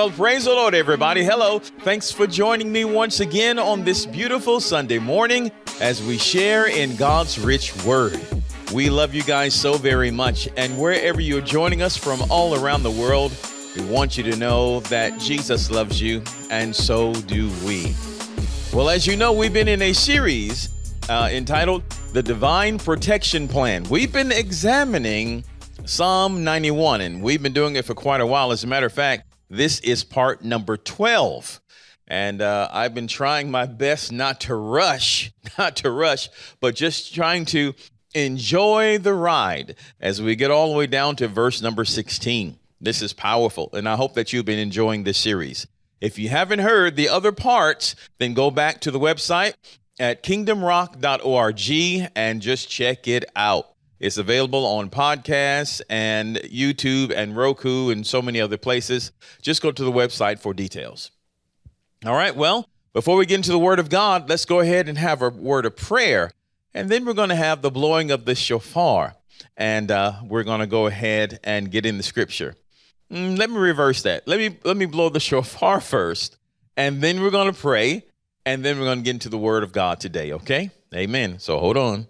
Well, praise the Lord, everybody. Hello. Thanks for joining me once again on this beautiful Sunday morning as we share in God's rich word. We love you guys so very much. And wherever you're joining us from all around the world, we want you to know that Jesus loves you, and so do we. Well, as you know, we've been in a series uh, entitled The Divine Protection Plan. We've been examining Psalm 91, and we've been doing it for quite a while. As a matter of fact, this is part number 12. And uh, I've been trying my best not to rush, not to rush, but just trying to enjoy the ride as we get all the way down to verse number 16. This is powerful, and I hope that you've been enjoying this series. If you haven't heard the other parts, then go back to the website at kingdomrock.org and just check it out. It's available on podcasts and YouTube and Roku and so many other places. Just go to the website for details. All right, well, before we get into the Word of God, let's go ahead and have a word of prayer. And then we're going to have the blowing of the shofar. And uh, we're going to go ahead and get in the scripture. Mm, let me reverse that. Let me let me blow the shofar first, and then we're going to pray, and then we're going to get into the Word of God today. Okay? Amen. So hold on.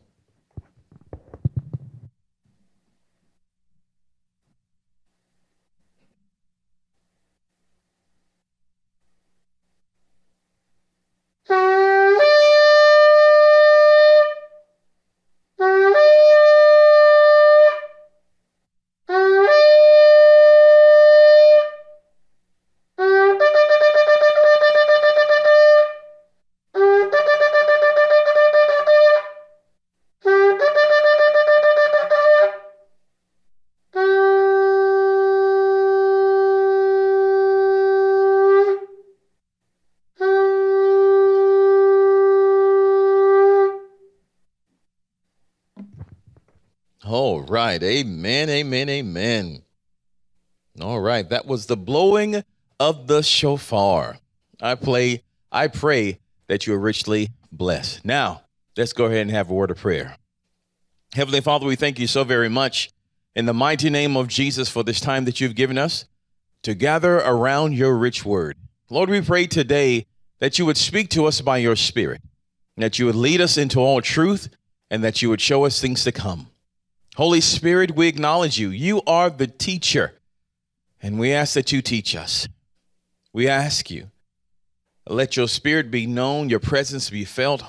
Amen. Amen. Amen. All right. That was the blowing of the shofar. I play, I pray that you are richly blessed. Now, let's go ahead and have a word of prayer. Heavenly Father, we thank you so very much in the mighty name of Jesus for this time that you've given us to gather around your rich word. Lord, we pray today that you would speak to us by your spirit, that you would lead us into all truth, and that you would show us things to come. Holy Spirit, we acknowledge you. You are the teacher, and we ask that you teach us. We ask you, let your spirit be known, your presence be felt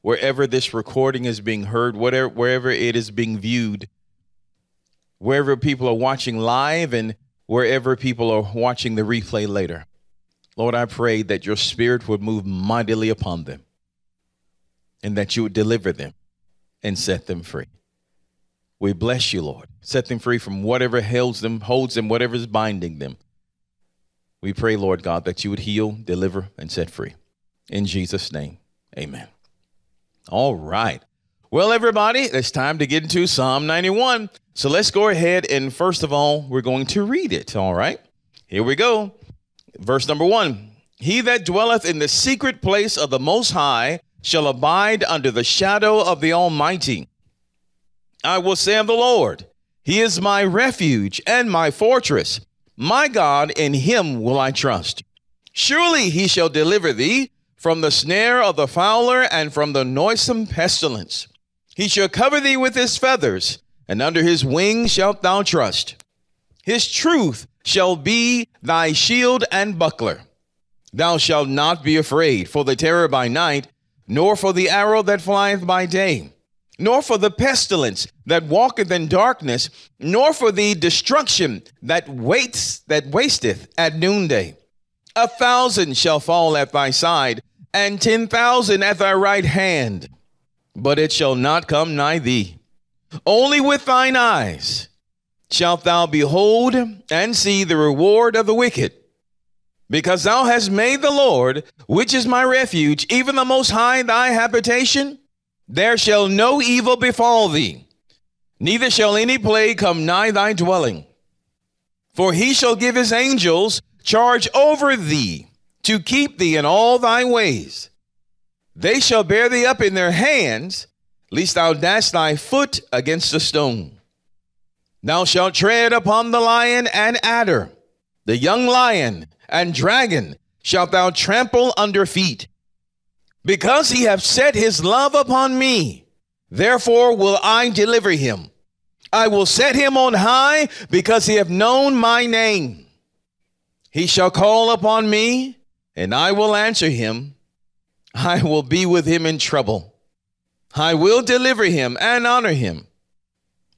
wherever this recording is being heard, whatever, wherever it is being viewed, wherever people are watching live and wherever people are watching the replay later. Lord, I pray that your spirit would move mightily upon them and that you would deliver them and set them free. We bless you, Lord. Set them free from whatever holds them, holds them, whatever is binding them. We pray, Lord God, that you would heal, deliver, and set free. In Jesus' name, amen. All right. Well, everybody, it's time to get into Psalm 91. So let's go ahead and first of all, we're going to read it. All right. Here we go. Verse number one He that dwelleth in the secret place of the Most High shall abide under the shadow of the Almighty. I will say of the Lord, He is my refuge and my fortress. My God, in Him will I trust. Surely He shall deliver thee from the snare of the fowler and from the noisome pestilence. He shall cover thee with His feathers, and under His wings shalt thou trust. His truth shall be thy shield and buckler. Thou shalt not be afraid for the terror by night, nor for the arrow that flieth by day nor for the pestilence that walketh in darkness, nor for the destruction that waits that wasteth at noonday. A thousand shall fall at thy side, and ten thousand at thy right hand, but it shall not come nigh thee. Only with thine eyes shalt thou behold and see the reward of the wicked. Because thou hast made the Lord, which is my refuge, even the Most High thy habitation, there shall no evil befall thee, neither shall any plague come nigh thy dwelling. For he shall give his angels charge over thee to keep thee in all thy ways. They shall bear thee up in their hands, lest thou dash thy foot against a stone. Thou shalt tread upon the lion and adder, The young lion and dragon shalt thou trample under feet. Because he hath set his love upon me, therefore will I deliver him. I will set him on high because he hath known my name. He shall call upon me, and I will answer him. I will be with him in trouble. I will deliver him and honor him.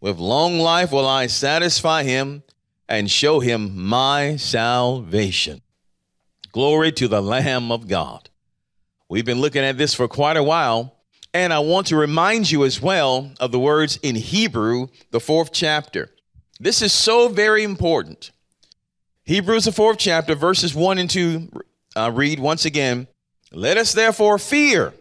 With long life will I satisfy him and show him my salvation. Glory to the Lamb of God. We've been looking at this for quite a while, and I want to remind you as well of the words in Hebrew, the fourth chapter. This is so very important. Hebrews, the fourth chapter, verses 1 and 2 uh, read once again Let us therefore fear,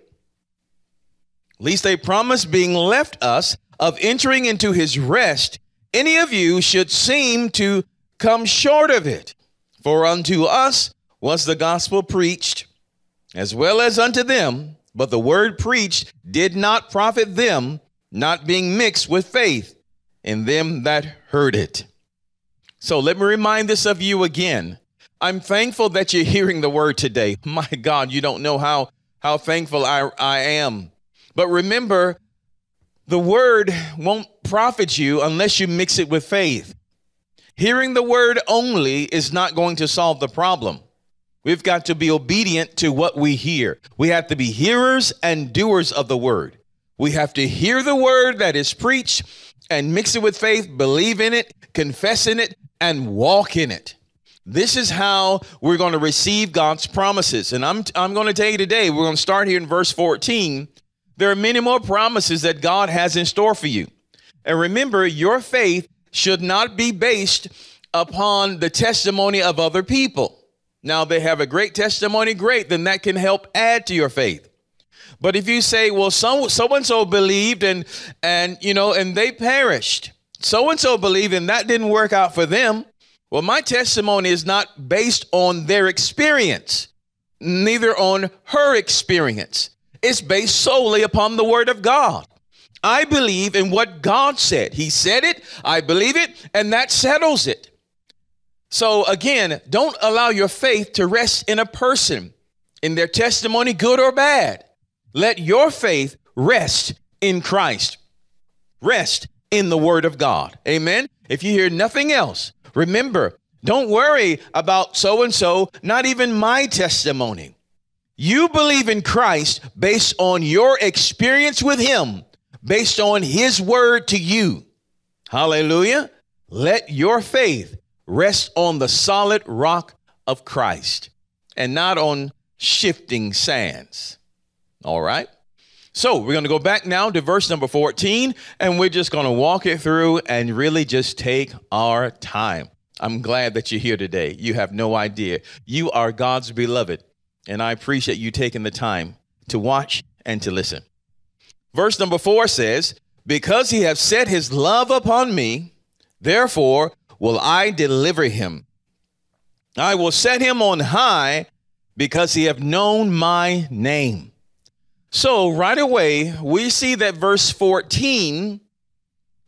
lest a promise being left us of entering into his rest, any of you should seem to come short of it. For unto us was the gospel preached, as well as unto them, but the word preached did not profit them, not being mixed with faith in them that heard it. So let me remind this of you again. I'm thankful that you're hearing the word today. My God, you don't know how, how thankful I, I am. But remember, the word won't profit you unless you mix it with faith. Hearing the word only is not going to solve the problem. We've got to be obedient to what we hear. We have to be hearers and doers of the word. We have to hear the word that is preached and mix it with faith, believe in it, confess in it, and walk in it. This is how we're going to receive God's promises. And I'm, I'm going to tell you today, we're going to start here in verse 14. There are many more promises that God has in store for you. And remember, your faith should not be based upon the testimony of other people. Now they have a great testimony, great, then that can help add to your faith. But if you say, well, so so and so believed and and you know, and they perished. So and so believed and that didn't work out for them. Well, my testimony is not based on their experience, neither on her experience. It's based solely upon the word of God. I believe in what God said. He said it, I believe it, and that settles it. So again, don't allow your faith to rest in a person, in their testimony, good or bad. Let your faith rest in Christ. Rest in the word of God. Amen. If you hear nothing else, remember, don't worry about so and so, not even my testimony. You believe in Christ based on your experience with him, based on his word to you. Hallelujah. Let your faith rest on the solid rock of Christ and not on shifting sands. All right. So we're going to go back now to verse number 14, and we're just going to walk it through and really just take our time. I'm glad that you're here today. You have no idea. You are God's beloved, and I appreciate you taking the time to watch and to listen. Verse number four says, Because he hath set his love upon me, therefore will I deliver him. I will set him on high because he have known my name. So right away, we see that verse 14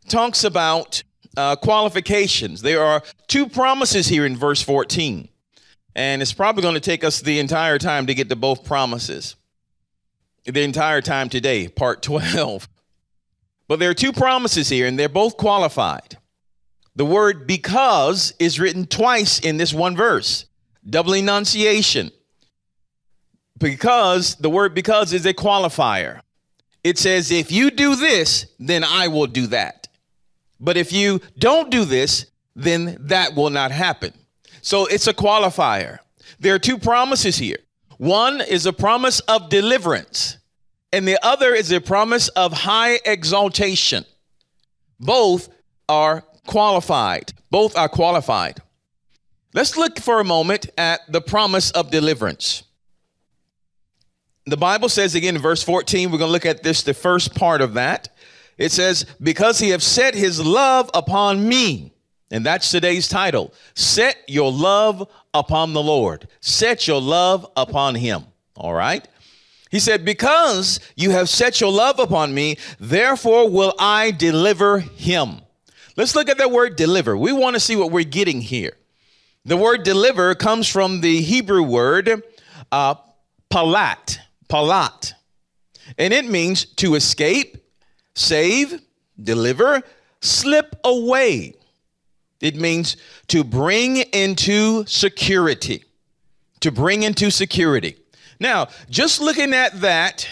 talks about uh, qualifications. There are two promises here in verse 14. And it's probably going to take us the entire time to get to both promises. The entire time today, part 12. But there are two promises here, and they're both qualified. The word because is written twice in this one verse, double enunciation. Because the word because is a qualifier. It says, if you do this, then I will do that. But if you don't do this, then that will not happen. So it's a qualifier. There are two promises here. One is a promise of deliverance, and the other is a promise of high exaltation. Both are qualified. Both are qualified. Let's look for a moment at the promise of deliverance. The Bible says again in verse 14, we're going to look at this, the first part of that. It says, Because he have set his love upon me. And that's today's title. Set your love upon the Lord. Set your love upon him. All right. He said, Because you have set your love upon me, therefore will I deliver him. Let's look at that word deliver. We want to see what we're getting here. The word deliver comes from the Hebrew word uh, palat, palat, and it means to escape, save, deliver, slip away. It means to bring into security. To bring into security. Now, just looking at that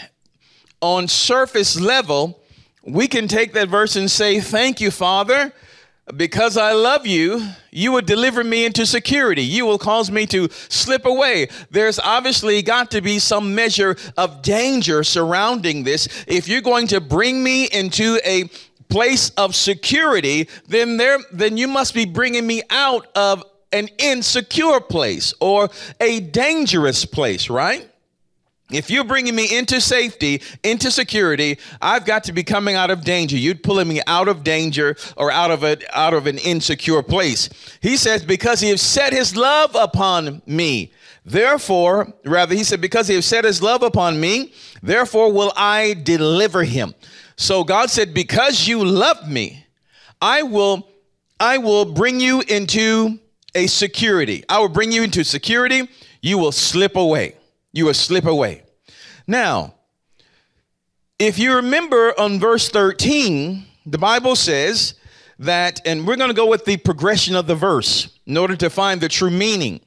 on surface level, we can take that verse and say, Thank you, Father, because I love you, you will deliver me into security. You will cause me to slip away. There's obviously got to be some measure of danger surrounding this. If you're going to bring me into a place of security, then there then you must be bringing me out of an insecure place or a dangerous place, right? If you're bringing me into safety, into security, I've got to be coming out of danger. You're pulling me out of danger or out of a, out of an insecure place. He says, because he has set his love upon me. Therefore, rather, he said, because he has set his love upon me, therefore will I deliver him. So God said, because you love me, I will, I will bring you into a security. I will bring you into security. You will slip away you will slip away. Now, if you remember on verse 13, the Bible says that, and we're going to go with the progression of the verse in order to find the true meaning.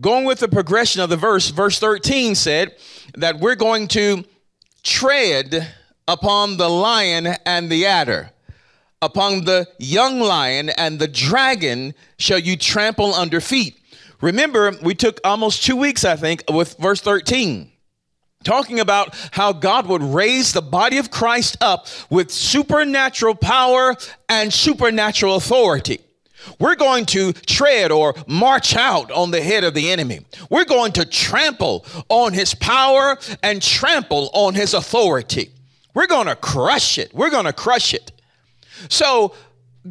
Going with the progression of the verse, verse 13 said that we're going to tread upon the lion and the adder. Upon the young lion and the dragon shall you trample under feet. Remember, we took almost two weeks, I think, with verse 13 talking about how God would raise the body of Christ up with supernatural power and supernatural authority. We're going to tread or march out on the head of the enemy. We're going to trample on his power and trample on his authority. We're going to crush it. We're going to crush it. So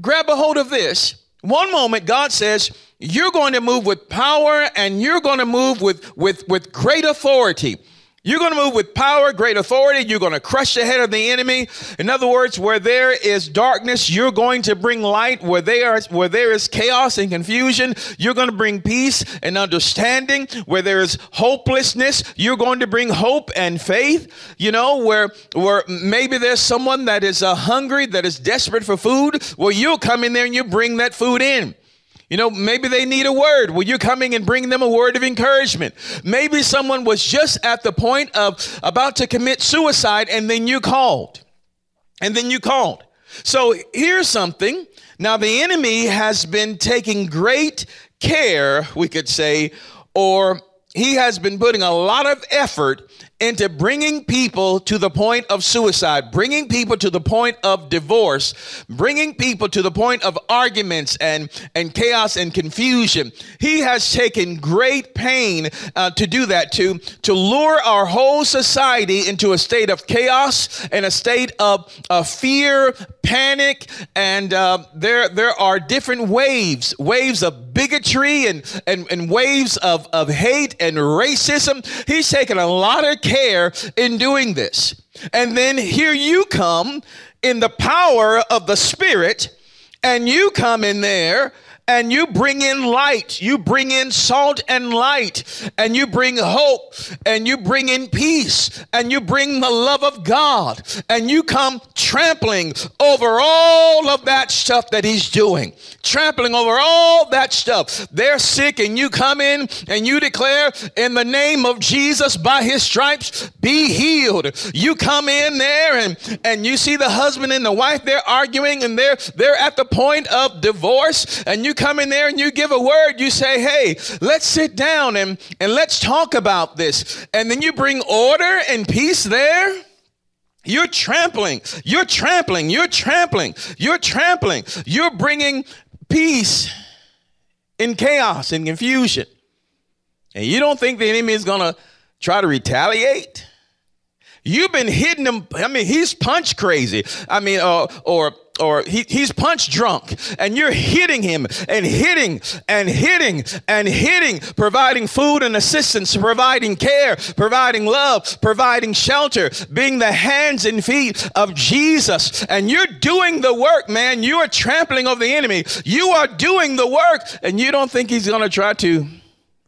grab a hold of this. One moment, God says, you're going to move with power and you're going to move with, with, with great authority. You're going to move with power, great authority. You're going to crush the head of the enemy. In other words, where there is darkness, you're going to bring light. Where there is, where there is chaos and confusion, you're going to bring peace and understanding. Where there is hopelessness, you're going to bring hope and faith. You know, where where maybe there's someone that is uh, hungry, that is desperate for food. Well, you'll come in there and you bring that food in. You know, maybe they need a word. Will you coming and bring them a word of encouragement? Maybe someone was just at the point of about to commit suicide and then you called. And then you called. So here's something. Now, the enemy has been taking great care, we could say, or he has been putting a lot of effort into bringing people to the point of suicide, bringing people to the point of divorce, bringing people to the point of arguments and, and chaos and confusion. He has taken great pain uh, to do that, to, to lure our whole society into a state of chaos and a state of, of fear, panic, and uh, there, there are different waves, waves of bigotry and, and, and waves of, of hate and racism. He's taken a lot of care in doing this. And then here you come in the power of the Spirit, and you come in there and you bring in light, you bring in salt and light, and you bring hope, and you bring in peace, and you bring the love of God, and you come trampling over all of that stuff that He's doing, trampling over all that stuff. They're sick, and you come in and you declare, in the name of Jesus, by His stripes, be healed. You come in there and, and you see the husband and the wife, they're arguing, and they're, they're at the point of divorce, and you come in there and you give a word, you say, hey, let's sit down and, and let's talk about this. And then you bring order and peace there. You're trampling, you're trampling, you're trampling, you're trampling, you're bringing peace in chaos and confusion. And you don't think the enemy is going to try to retaliate? You've been hitting him. I mean, he's punch crazy. I mean, uh, or or he, he's punch drunk and you're hitting him and hitting and hitting and hitting, providing food and assistance, providing care, providing love, providing shelter, being the hands and feet of Jesus. And you're doing the work, man. You are trampling over the enemy. You are doing the work and you don't think he's going to try to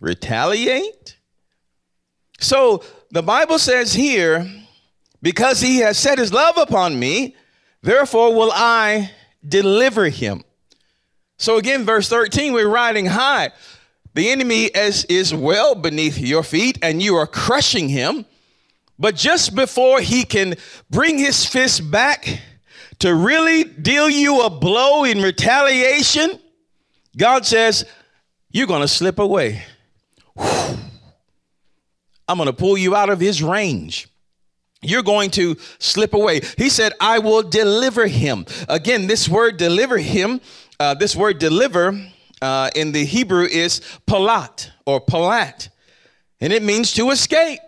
retaliate? So the Bible says here, because he has set his love upon me, therefore will I deliver him. So again, verse 13, we're riding high. The enemy is, is well beneath your feet, and you are crushing him. But just before he can bring his fist back to really deal you a blow in retaliation, God says, You're going to slip away. I'm going to pull you out of his range you're going to slip away. He said, I will deliver him. Again, this word deliver him, uh, this word deliver uh, in the Hebrew is palat or palat, and it means to escape.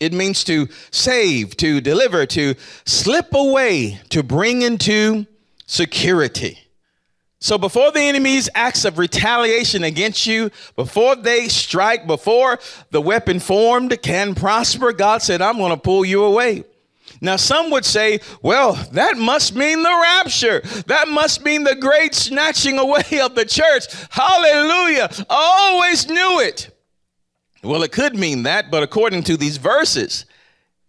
It means to save, to deliver, to slip away, to bring into security. So before the enemy's acts of retaliation against you, before they strike, before the weapon formed can prosper, God said, I'm going to pull you away. Now, some would say, well, that must mean the rapture. That must mean the great snatching away of the church. Hallelujah. I always knew it. Well, it could mean that, but according to these verses,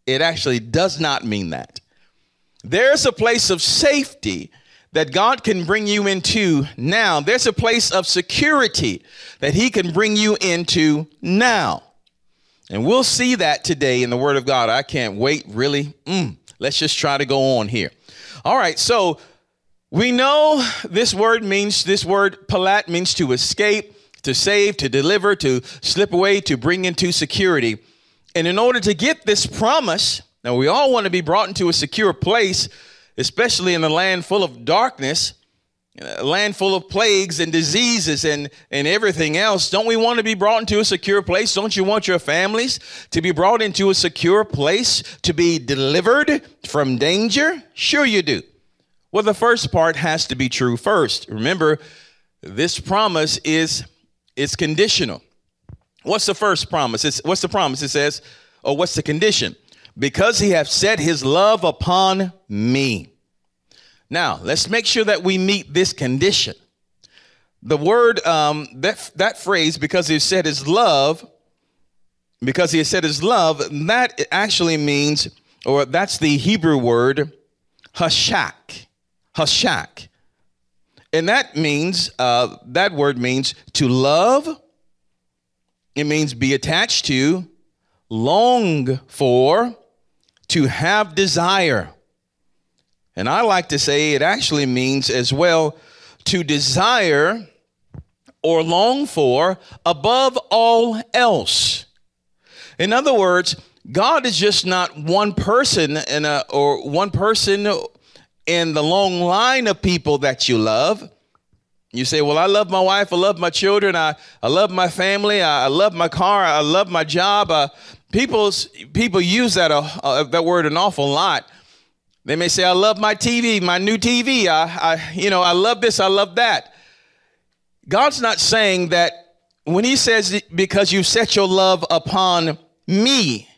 it actually does not mean that. There's a place of safety that God can bring you into now. There's a place of security that He can bring you into now. And we'll see that today in the Word of God. I can't wait, really. Mm, let's just try to go on here. All right, so we know this word means, this word palat means to escape, to save, to deliver, to slip away, to bring into security. And in order to get this promise, now we all want to be brought into a secure place especially in a land full of darkness, a land full of plagues and diseases and, and everything else. Don't we want to be brought into a secure place? Don't you want your families to be brought into a secure place, to be delivered from danger? Sure, you do. Well, the first part has to be true first. Remember, this promise is it's conditional. What's the first promise? It's, what's the promise? It says, or what's the condition? Because he hath set his love upon me. Now, let's make sure that we meet this condition. The word, um, that, that phrase, because he said his love, because he has said his love, that actually means, or that's the Hebrew word, hashak. Hashak. And that means, uh, that word means to love. It means be attached to, long for, to have desire. And I like to say it actually means as well to desire or long for above all else. In other words, God is just not one person in a, or one person in the long line of people that you love. You say, Well, I love my wife, I love my children, I, I love my family, I, I love my car, I love my job, uh, people's people use that uh, uh, that word an awful lot. They may say, "I love my TV, my new TV. I, I, you know, I love this, I love that." God's not saying that when He says, "Because you set your love upon me,"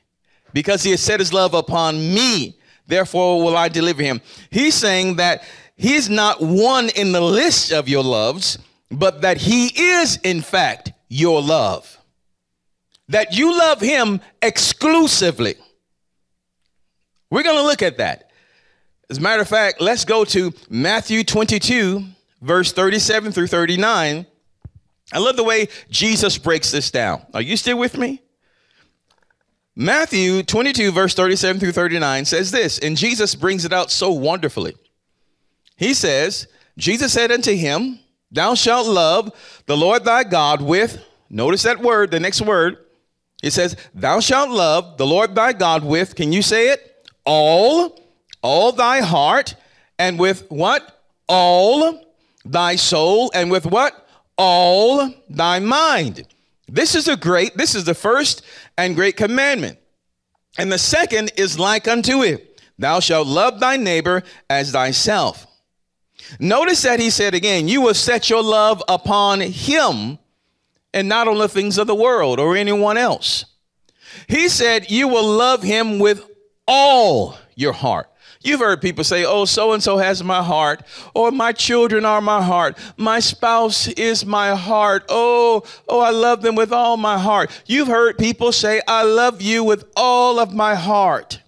because He has set His love upon me, therefore will I deliver him. He's saying that He's not one in the list of your loves, but that He is, in fact, your love that you love him exclusively. We're going to look at that. As a matter of fact, let's go to Matthew 22, verse 37 through 39. I love the way Jesus breaks this down. Are you still with me? Matthew 22, verse 37 through 39 says this, and Jesus brings it out so wonderfully. He says, Jesus said unto him, Thou shalt love the Lord thy God with, notice that word, the next word, it says, Thou shalt love the Lord thy God with, can you say it? All, all thy heart, and with what? All thy soul, and with what? All thy mind. This is a great, this is the first and great commandment. And the second is like unto it Thou shalt love thy neighbor as thyself. Notice that he said again, you will set your love upon him and not on the things of the world or anyone else. He said, you will love him with all your heart. You've heard people say, oh, so and so has my heart, or my children are my heart, my spouse is my heart. Oh, oh, I love them with all my heart. You've heard people say, I love you with all of my heart.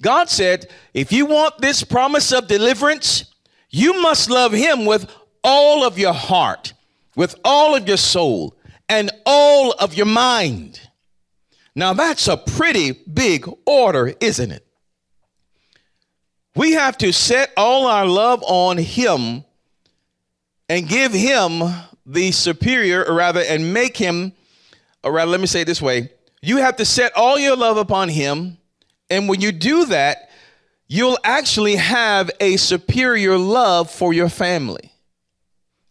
God said, if you want this promise of deliverance, you must love him with all of your heart, with all of your soul, and all of your mind. Now, that's a pretty big order, isn't it? We have to set all our love on Him and give Him the superior, or rather, and make Him, or rather, let me say it this way you have to set all your love upon Him. And when you do that, you'll actually have a superior love for your family,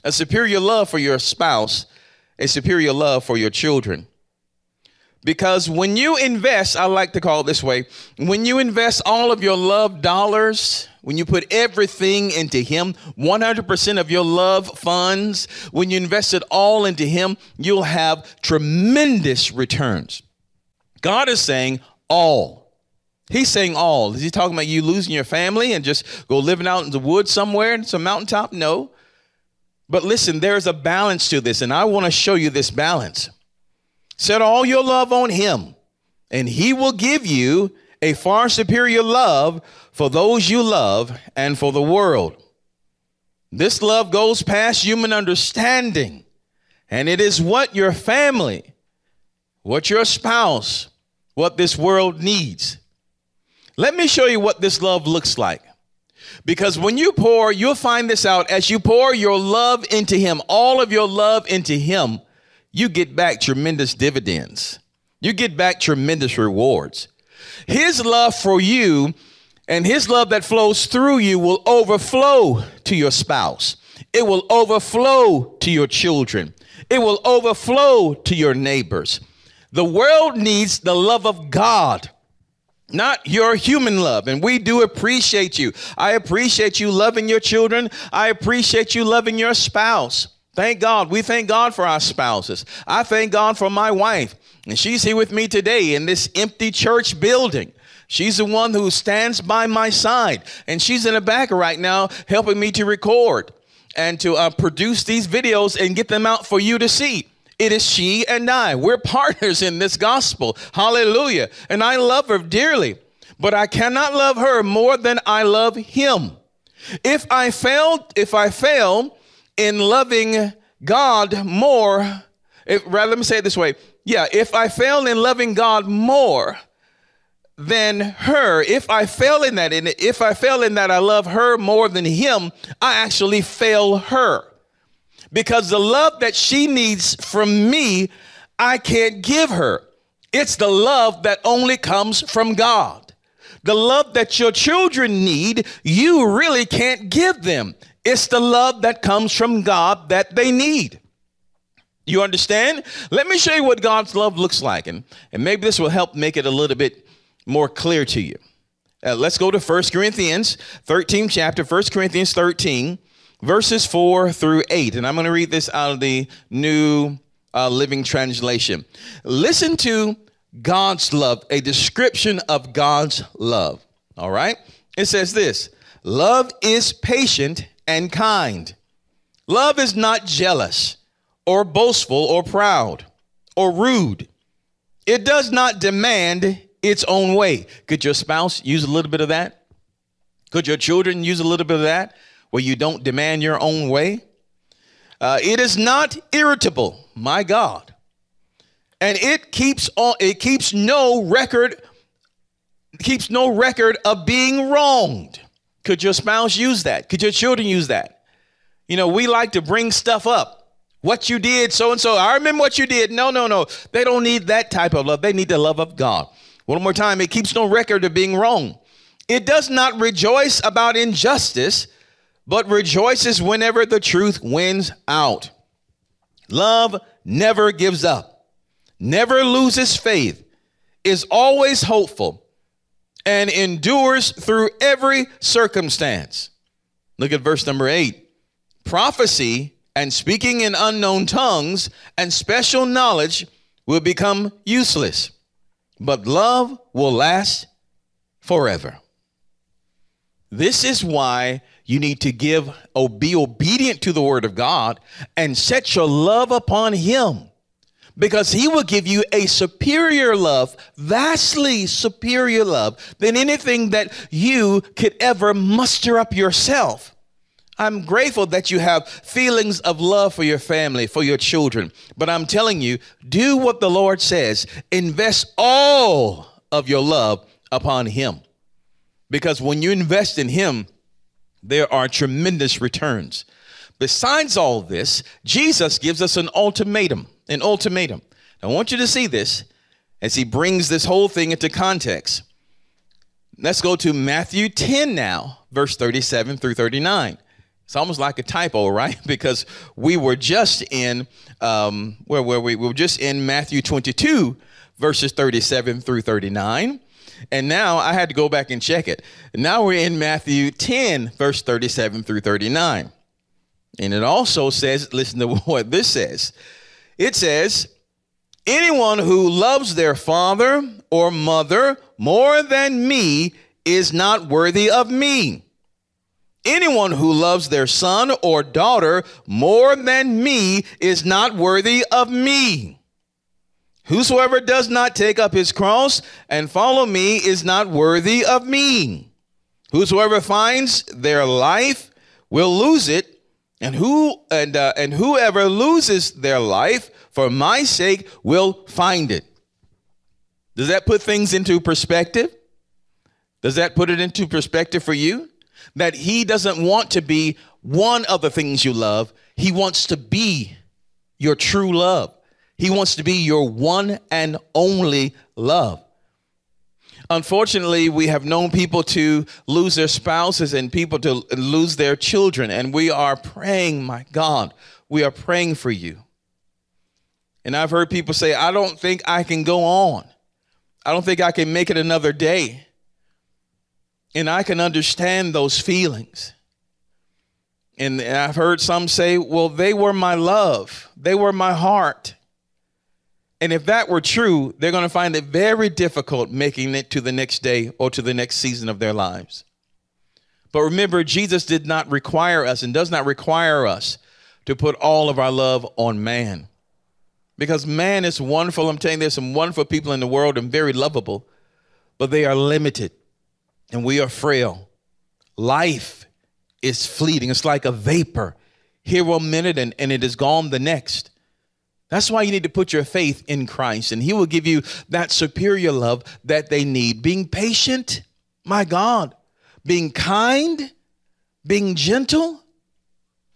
a superior love for your spouse, a superior love for your children. Because when you invest, I like to call it this way when you invest all of your love dollars, when you put everything into Him, 100% of your love funds, when you invest it all into Him, you'll have tremendous returns. God is saying all. He's saying all. Is he talking about you losing your family and just go living out in the woods somewhere in some mountaintop? No. But listen, there's a balance to this, and I want to show you this balance. Set all your love on him, and he will give you a far superior love for those you love and for the world. This love goes past human understanding, and it is what your family, what your spouse, what this world needs. Let me show you what this love looks like. Because when you pour, you'll find this out as you pour your love into Him, all of your love into Him, you get back tremendous dividends. You get back tremendous rewards. His love for you and his love that flows through you will overflow to your spouse. It will overflow to your children. It will overflow to your neighbors. The world needs the love of God, not your human love. And we do appreciate you. I appreciate you loving your children. I appreciate you loving your spouse. Thank God. We thank God for our spouses. I thank God for my wife. And she's here with me today in this empty church building. She's the one who stands by my side. And she's in the back right now helping me to record and to uh, produce these videos and get them out for you to see. It is she and I. We're partners in this gospel. Hallelujah. And I love her dearly, but I cannot love her more than I love him. If I fail, if I fail in loving God more, if, rather, let me say it this way. Yeah, if I fail in loving God more than her, if I fail in that, and if I fail in that I love her more than him, I actually fail her. Because the love that she needs from me, I can't give her. It's the love that only comes from God. The love that your children need, you really can't give them. It's the love that comes from God that they need. You understand? Let me show you what God's love looks like, and, and maybe this will help make it a little bit more clear to you. Uh, let's go to 1 Corinthians 13 chapter, 1 Corinthians 13, verses 4 through 8. And I'm going to read this out of the New uh, Living Translation. Listen to God's love, a description of God's love. All right? It says this Love is patient and kind. Love is not jealous or boastful or proud or rude. It does not demand its own way. Could your spouse use a little bit of that? Could your children use a little bit of that where you don't demand your own way? Uh, it is not irritable, my God. And it keeps on, it keeps no record, keeps no record of being wronged. Could your spouse use that? Could your children use that? You know, we like to bring stuff up. What you did, so and so. I remember what you did. No, no, no. They don't need that type of love. They need the love of God. One more time, it keeps no record of being wrong. It does not rejoice about injustice, but rejoices whenever the truth wins out. Love never gives up, never loses faith, is always hopeful and endures through every circumstance. Look at verse number eight. Prophecy and speaking in unknown tongues and special knowledge will become useless, but love will last forever. This is why you need to give or be obedient to the word of God and set your love upon him because he will give you a superior love, vastly superior love than anything that you could ever muster up yourself. I'm grateful that you have feelings of love for your family, for your children. But I'm telling you, do what the Lord says. Invest all of your love upon Him. Because when you invest in Him, there are tremendous returns. Besides all this, Jesus gives us an ultimatum an ultimatum. I want you to see this as he brings this whole thing into context. Let's go to Matthew 10 now, verse 37 through 39. It's almost like a typo, right? Because we were just in um, where were we? We were just in Matthew 22, verses 37 through 39. And now I had to go back and check it. Now we're in Matthew 10, verse 37 through 39. And it also says, listen to what this says. It says, Anyone who loves their father or mother more than me is not worthy of me. Anyone who loves their son or daughter more than me is not worthy of me. Whosoever does not take up his cross and follow me is not worthy of me. Whosoever finds their life will lose it, and who and uh, and whoever loses their life for my sake will find it. Does that put things into perspective? Does that put it into perspective for you? That he doesn't want to be one of the things you love. He wants to be your true love. He wants to be your one and only love. Unfortunately, we have known people to lose their spouses and people to lose their children. And we are praying, my God, we are praying for you. And I've heard people say, I don't think I can go on. I don't think I can make it another day. And I can understand those feelings. And I've heard some say, well, they were my love, they were my heart. And if that were true, they're going to find it very difficult making it to the next day or to the next season of their lives. But remember, Jesus did not require us and does not require us to put all of our love on man. Because man is wonderful. I'm telling you, there's some wonderful people in the world and very lovable, but they are limited and we are frail. Life is fleeting, it's like a vapor. Here one minute and, and it is gone the next. That's why you need to put your faith in Christ, and He will give you that superior love that they need. Being patient, my God, being kind, being gentle,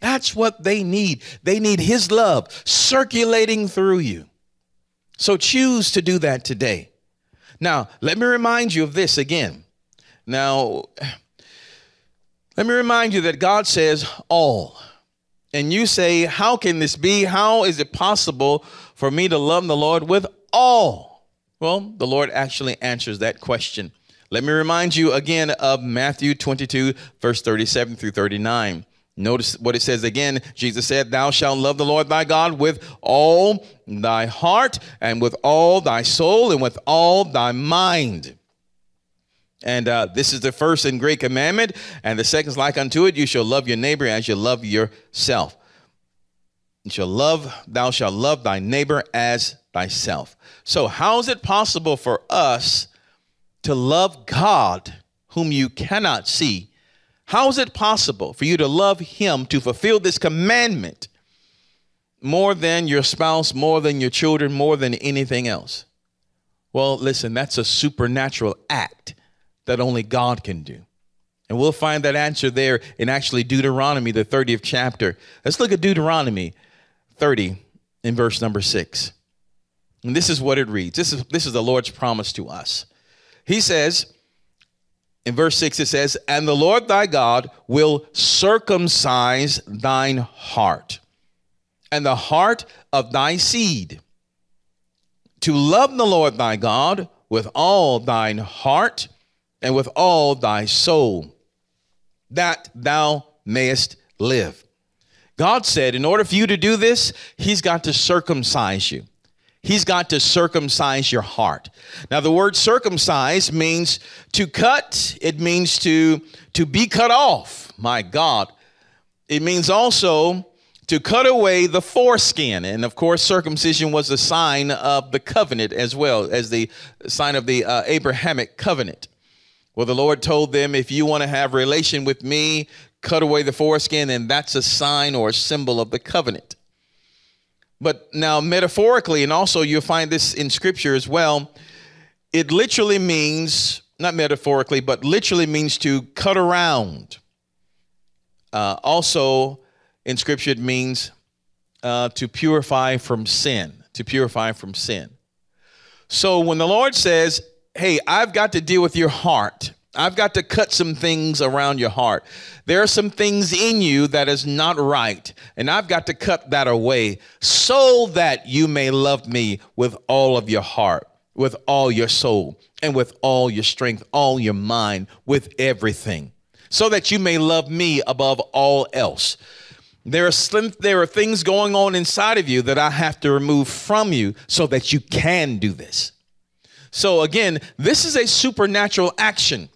that's what they need. They need His love circulating through you. So choose to do that today. Now, let me remind you of this again. Now, let me remind you that God says all and you say, How can this be? How is it possible for me to love the Lord with all? Well, the Lord actually answers that question. Let me remind you again of Matthew 22, verse 37 through 39. Notice what it says again. Jesus said, Thou shalt love the Lord thy God with all thy heart, and with all thy soul, and with all thy mind. And uh, this is the first and great commandment. And the second is like unto it you shall love your neighbor as you love yourself. You shall love, thou shalt love thy neighbor as thyself. So, how is it possible for us to love God whom you cannot see? How is it possible for you to love him to fulfill this commandment more than your spouse, more than your children, more than anything else? Well, listen, that's a supernatural act that only God can do. And we'll find that answer there in actually Deuteronomy, the 30th chapter. Let's look at Deuteronomy 30 in verse number 6. And this is what it reads. This is this is the Lord's promise to us. He says in verse 6 it says, "And the Lord thy God will circumcise thine heart and the heart of thy seed to love the Lord thy God with all thine heart and with all thy soul, that thou mayest live. God said, in order for you to do this, He's got to circumcise you. He's got to circumcise your heart. Now, the word circumcise means to cut, it means to, to be cut off. My God. It means also to cut away the foreskin. And of course, circumcision was a sign of the covenant as well as the sign of the uh, Abrahamic covenant. Well, the Lord told them, if you want to have relation with me, cut away the foreskin, and that's a sign or a symbol of the covenant. But now, metaphorically, and also you'll find this in scripture as well, it literally means, not metaphorically, but literally means to cut around. Uh, also, in scripture, it means uh, to purify from sin, to purify from sin. So when the Lord says, Hey, I've got to deal with your heart, I've got to cut some things around your heart. There are some things in you that is not right, and I've got to cut that away so that you may love me with all of your heart, with all your soul, and with all your strength, all your mind, with everything, so that you may love me above all else. There are, slim, there are things going on inside of you that I have to remove from you so that you can do this. So, again, this is a supernatural action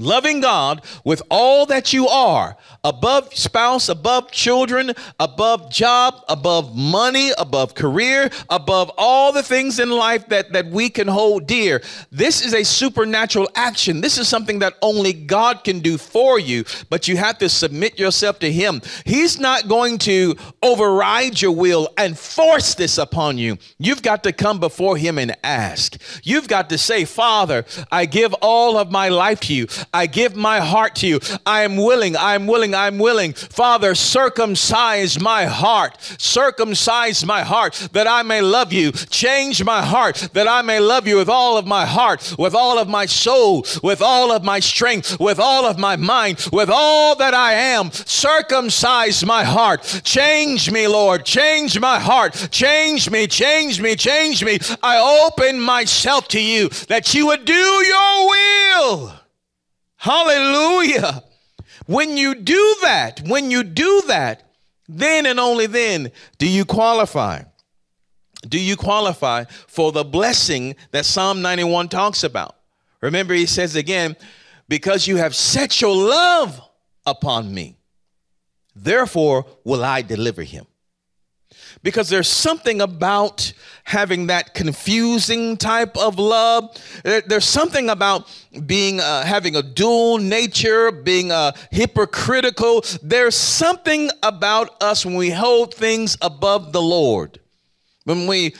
loving God with all that you are, above spouse, above children, above job, above money, above career, above all the things in life that, that we can hold dear. This is a supernatural action. This is something that only God can do for you, but you have to submit yourself to Him. He's not going to override your will and force this upon you. You've got to come before Him and ask. You've got to say, Father, I give all of my life to you. I give my heart to you. I am willing, I am willing, I'm willing. Father, circumcise my heart. Circumcise my heart that I may love you. Change my heart that I may love you with all of my heart, with all of my soul, with all of my strength, with all of my mind, with all that I am. Circumcise my heart. Change me, Lord. Change my heart. Change me, change me, change me. I open myself to you that you would do your will. Hallelujah. When you do that, when you do that, then and only then do you qualify. Do you qualify for the blessing that Psalm 91 talks about? Remember, he says again, because you have set your love upon me, therefore will I deliver him because there's something about having that confusing type of love. There's something about being uh, having a dual nature, being uh, hypocritical. There's something about us when we hold things above the Lord, when we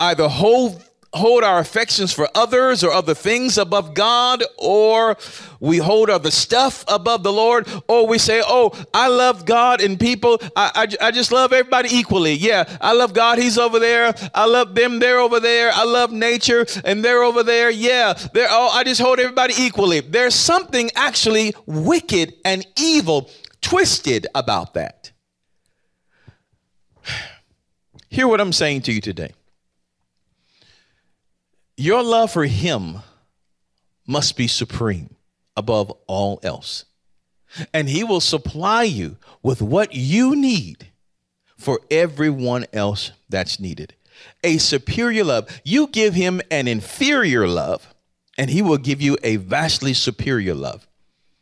either hold hold our affections for others or other things above God, or we hold other stuff above the Lord, or we say, Oh, I love God and people. I, I, I, just love everybody equally. Yeah, I love God. He's over there. I love them. They're over there. I love nature and they're over there. Yeah, they're all, I just hold everybody equally. There's something actually wicked and evil, twisted about that. Hear what I'm saying to you today. Your love for Him must be supreme above all else. And He will supply you with what you need for everyone else that's needed. A superior love. You give Him an inferior love, and He will give you a vastly superior love.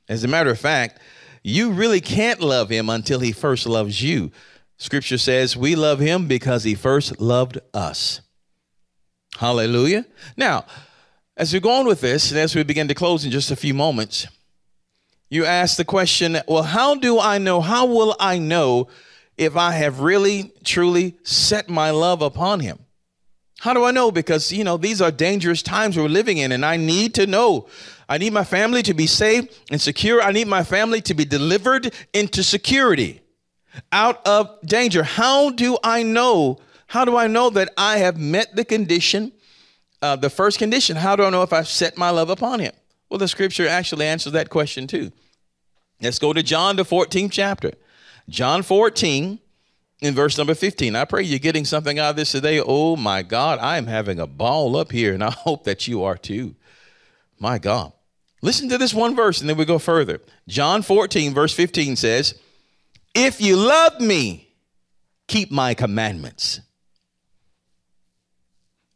As a matter of fact, you really can't love Him until He first loves you. Scripture says we love Him because He first loved us. Hallelujah. Now, as we go on with this, and as we begin to close in just a few moments, you ask the question, well, how do I know? How will I know if I have really, truly set my love upon him? How do I know? Because, you know, these are dangerous times we're living in, and I need to know. I need my family to be safe and secure. I need my family to be delivered into security, out of danger. How do I know how do I know that I have met the condition, uh, the first condition? How do I know if I've set my love upon him? Well, the scripture actually answers that question too. Let's go to John, the 14th chapter. John 14, in verse number 15. I pray you're getting something out of this today. Oh my God, I am having a ball up here, and I hope that you are too. My God. Listen to this one verse and then we go further. John 14, verse 15 says, If you love me, keep my commandments.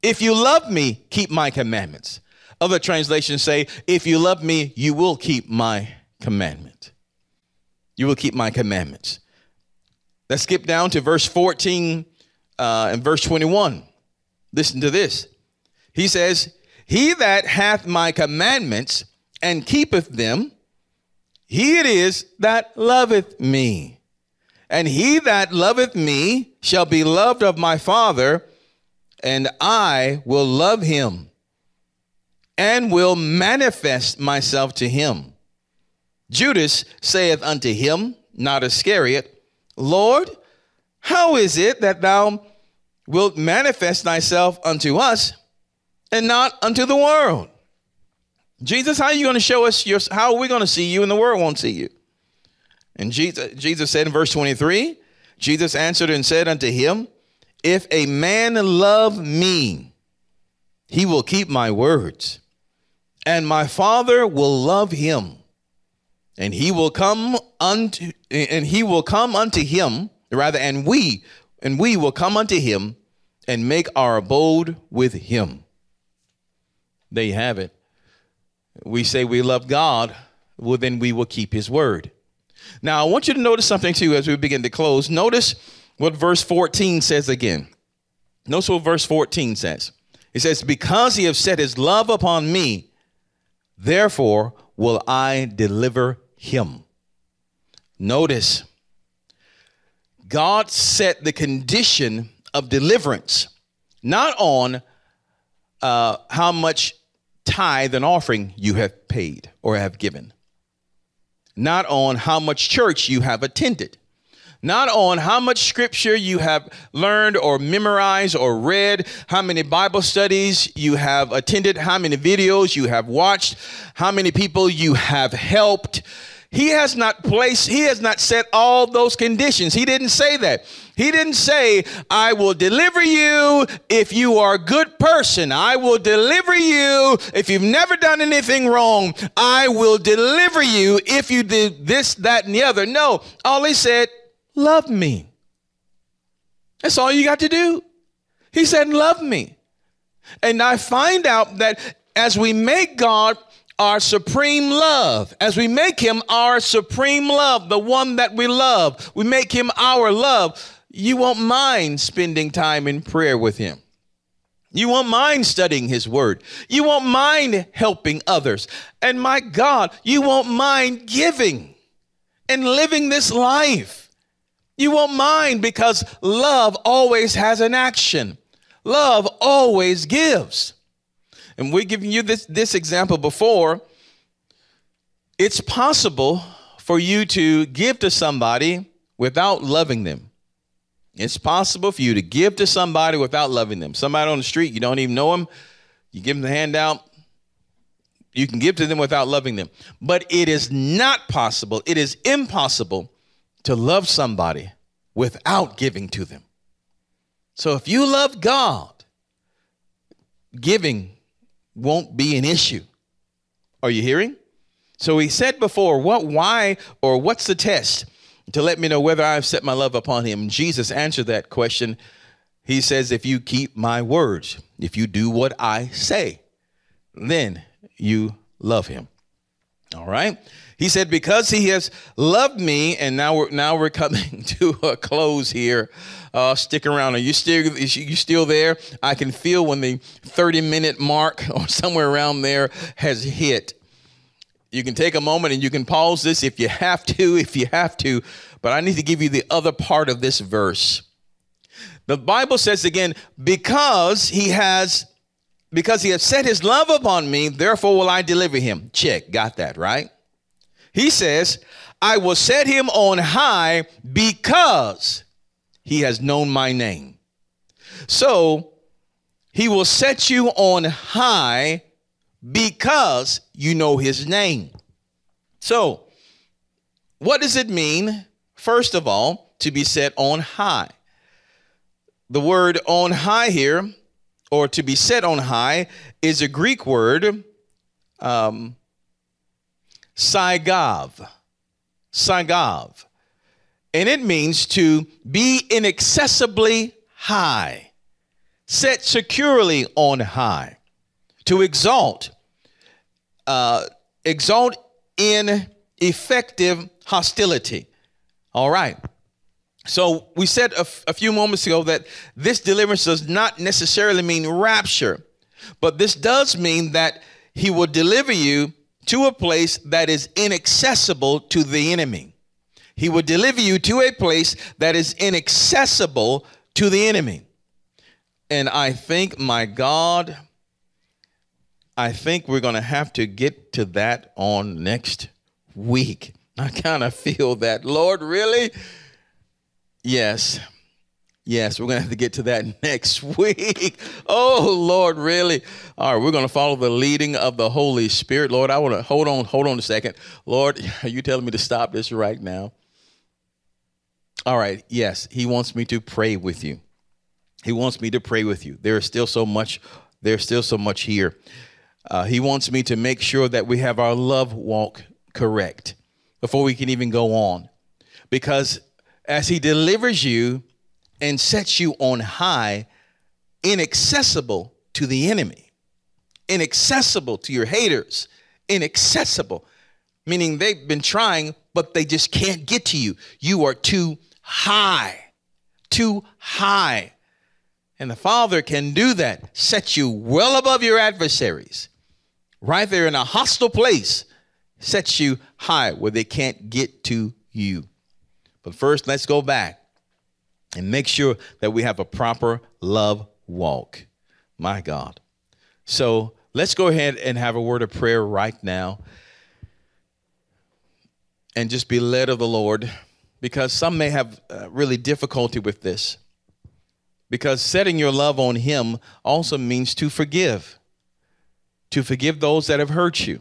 If you love me, keep my commandments. Other translations say, If you love me, you will keep my commandment. You will keep my commandments. Let's skip down to verse 14 uh, and verse 21. Listen to this. He says, He that hath my commandments and keepeth them, he it is that loveth me. And he that loveth me shall be loved of my Father, and I will love him and will manifest myself to him. Judas saith unto him, not Iscariot, Lord, how is it that thou wilt manifest thyself unto us and not unto the world? Jesus, how are you going to show us your, how are we going to see you and the world won't see you? And Jesus, Jesus said in verse 23, Jesus answered and said unto him, If a man love me, he will keep my words, and my Father will love him, and he will come unto and he will come unto him, rather, and we and we will come unto him and make our abode with him. There you have it we say we love God, well, then we will keep his word. Now, I want you to notice something too as we begin to close. Notice what verse 14 says again. Notice what verse 14 says. It says, Because he has set his love upon me, therefore will I deliver him. Notice, God set the condition of deliverance not on uh, how much tithe and offering you have paid or have given, not on how much church you have attended, not on how much scripture you have learned or memorized or read, how many Bible studies you have attended, how many videos you have watched, how many people you have helped. He has not placed, he has not set all those conditions. He didn't say that. He didn't say, I will deliver you if you are a good person. I will deliver you if you've never done anything wrong. I will deliver you if you did this, that, and the other. No, all he said, love me. That's all you got to do. He said, love me. And I find out that as we make God our supreme love, as we make him our supreme love, the one that we love, we make him our love you won't mind spending time in prayer with Him. You won't mind studying His Word. You won't mind helping others. And my God, you won't mind giving and living this life. You won't mind because love always has an action. Love always gives. And we've given you this, this example before. It's possible for you to give to somebody without loving them. It's possible for you to give to somebody without loving them. Somebody on the street, you don't even know them, you give them the handout, you can give to them without loving them. But it is not possible, it is impossible to love somebody without giving to them. So if you love God, giving won't be an issue. Are you hearing? So he said before, what, why, or what's the test? to let me know whether I have set my love upon him. Jesus answered that question. He says, If you keep my words, if you do what I say, then you love him. All right. He said, Because he has loved me, and now we're now we're coming to a close here. Uh, stick around. Are you still you still there? I can feel when the 30 minute mark or somewhere around there has hit. You can take a moment and you can pause this if you have to, if you have to, but I need to give you the other part of this verse. The Bible says again, because he has because he has set his love upon me, therefore will I deliver him. Check, got that, right? He says, I will set him on high because he has known my name. So he will set you on high because you know his name. So, what does it mean, first of all, to be set on high? The word on high here, or to be set on high, is a Greek word um, Sagav. Sagav. And it means to be inaccessibly high, set securely on high, to exalt, uh, exalt in effective hostility. All right. So we said a, f- a few moments ago that this deliverance does not necessarily mean rapture, but this does mean that he will deliver you to a place that is inaccessible to the enemy. He will deliver you to a place that is inaccessible to the enemy. And I think, my God, I think we're going to have to get to that on next week. I kind of feel that. Lord, really? Yes. Yes, we're going to have to get to that next week. Oh, Lord, really? All right, we're going to follow the leading of the Holy Spirit. Lord, I want to hold on, hold on a second. Lord, are you telling me to stop this right now? All right, yes, He wants me to pray with you. He wants me to pray with you. There is still so much, there's still so much here. Uh, he wants me to make sure that we have our love walk correct before we can even go on. Because as He delivers you, and sets you on high, inaccessible to the enemy, inaccessible to your haters, inaccessible, meaning they've been trying, but they just can't get to you. You are too high, too high. And the Father can do that, set you well above your adversaries, right there in a hostile place, sets you high where they can't get to you. But first, let's go back and make sure that we have a proper love walk. My God. So let's go ahead and have a word of prayer right now and just be led of the Lord because some may have uh, really difficulty with this. Because setting your love on Him also means to forgive, to forgive those that have hurt you.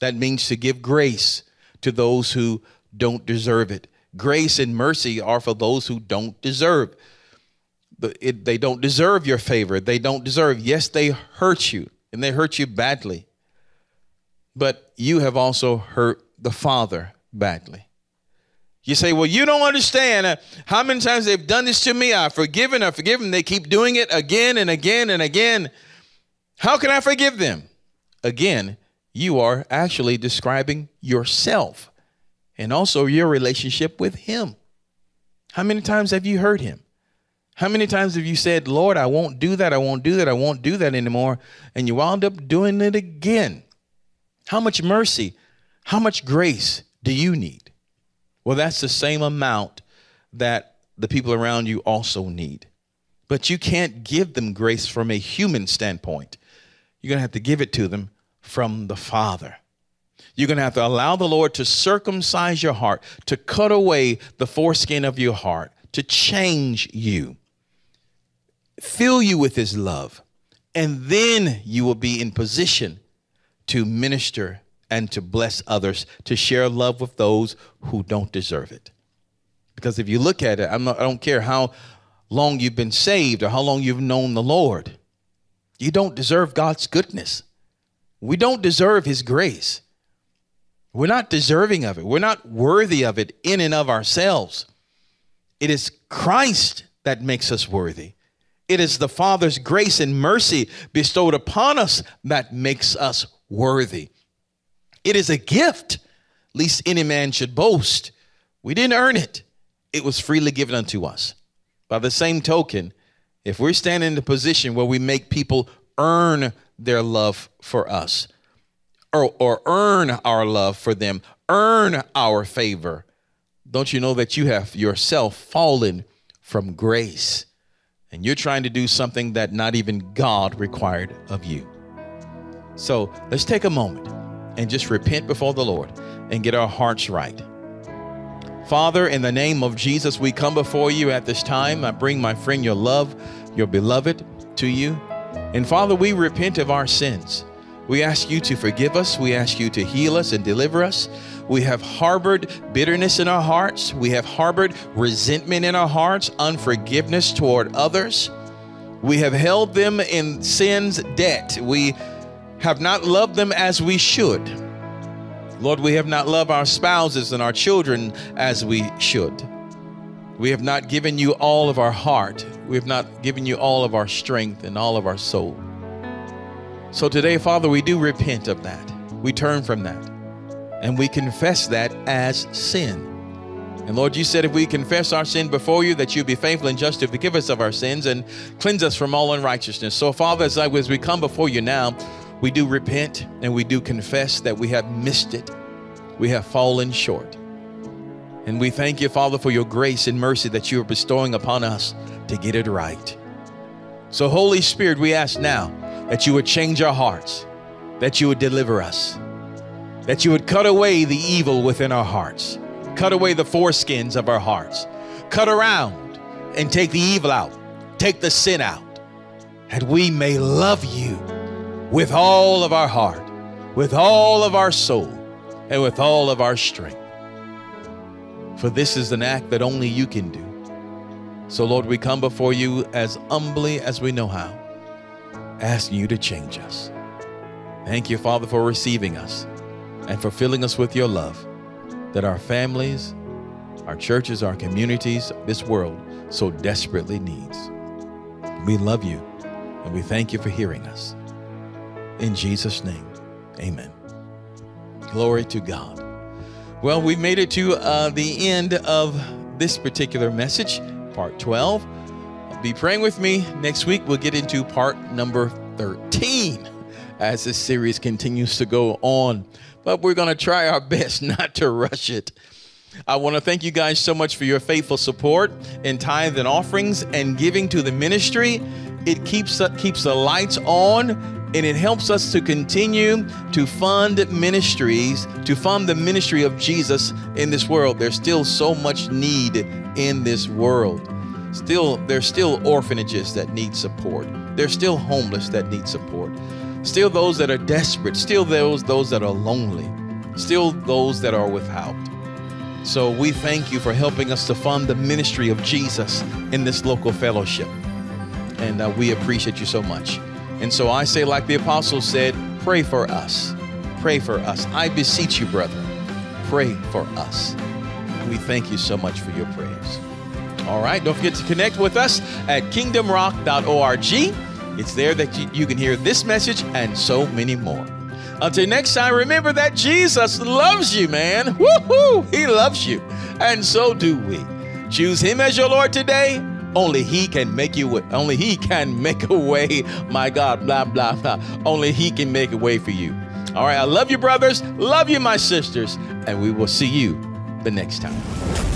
That means to give grace to those who don't deserve it grace and mercy are for those who don't deserve. It, they don't deserve your favor. They don't deserve. Yes, they hurt you, and they hurt you badly. But you have also hurt the Father badly. You say, Well, you don't understand uh, how many times they've done this to me. I've forgiven, I've forgiven. They keep doing it again and again and again. How can I forgive them? Again, you are actually describing yourself and also your relationship with Him. How many times have you heard Him? How many times have you said, Lord, I won't do that, I won't do that, I won't do that anymore? And you wound up doing it again. How much mercy, how much grace do you need? Well, that's the same amount that the people around you also need. But you can't give them grace from a human standpoint. You're going to have to give it to them from the Father. You're going to have to allow the Lord to circumcise your heart, to cut away the foreskin of your heart, to change you, fill you with His love, and then you will be in position to minister and to bless others, to share love with those who don't deserve it. Because if you look at it, not, i don't care how long you've been saved or how long you've known the Lord, you don't deserve God's goodness. We don't deserve His grace. We're not deserving of it. We're not worthy of it in and of ourselves. It is Christ that makes us worthy. It is the Father's grace and mercy bestowed upon us that makes us worthy. It is a gift, least any man should boast. We didn't earn it, it was freely given unto us. By the same token, if we're standing in the position where we make people earn their love for us, or, or earn our love for them, earn our favor, don't you know that you have yourself fallen from grace? And you're trying to do something that not even God required of you. So let's take a moment and just repent before the Lord and get our hearts right. Father, in the name of Jesus, we come before you at this time. I bring my friend your love, your beloved to you. And Father, we repent of our sins. We ask you to forgive us. We ask you to heal us and deliver us. We have harbored bitterness in our hearts. We have harbored resentment in our hearts, unforgiveness toward others. We have held them in sin's debt. We have not loved them as we should. Lord, we have not loved our spouses and our children as we should. We have not given you all of our heart. We have not given you all of our strength and all of our soul. So today, Father, we do repent of that. We turn from that. And we confess that as sin. And Lord, you said if we confess our sin before you, that you'd be faithful and just to forgive us of our sins and cleanse us from all unrighteousness. So, Father, as, I, as we come before you now, we do repent and we do confess that we have missed it. We have fallen short. And we thank you, Father, for your grace and mercy that you are bestowing upon us to get it right. So, Holy Spirit, we ask now that you would change our hearts, that you would deliver us, that you would cut away the evil within our hearts, cut away the foreskins of our hearts, cut around and take the evil out, take the sin out, that we may love you with all of our heart, with all of our soul, and with all of our strength. For this is an act that only you can do. So, Lord, we come before you as humbly as we know how, asking you to change us. Thank you, Father, for receiving us and for filling us with your love that our families, our churches, our communities, this world so desperately needs. We love you and we thank you for hearing us. In Jesus' name, amen. Glory to God. Well, we've made it to uh, the end of this particular message, part 12. Be praying with me. Next week, we'll get into part number 13 as this series continues to go on. But we're going to try our best not to rush it. I want to thank you guys so much for your faithful support in tithe and offerings and giving to the ministry. It keeps keeps the lights on and it helps us to continue to fund ministries, to fund the ministry of Jesus in this world. There's still so much need in this world. Still, there's still orphanages that need support. There's still homeless that need support. Still those that are desperate. Still those those that are lonely. Still those that are without. So we thank you for helping us to fund the ministry of Jesus in this local fellowship. And uh, we appreciate you so much. And so I say, like the apostle said, pray for us. Pray for us. I beseech you, brethren, pray for us. We thank you so much for your prayers. All right, don't forget to connect with us at kingdomrock.org. It's there that you, you can hear this message and so many more. Until next time, remember that Jesus loves you, man. Woohoo! He loves you. And so do we. Choose Him as your Lord today only He can make you. Only He can make a way. My God, blah blah blah. Only He can make a way for you. All right. I love you, brothers. Love you, my sisters, and we will see you the next time.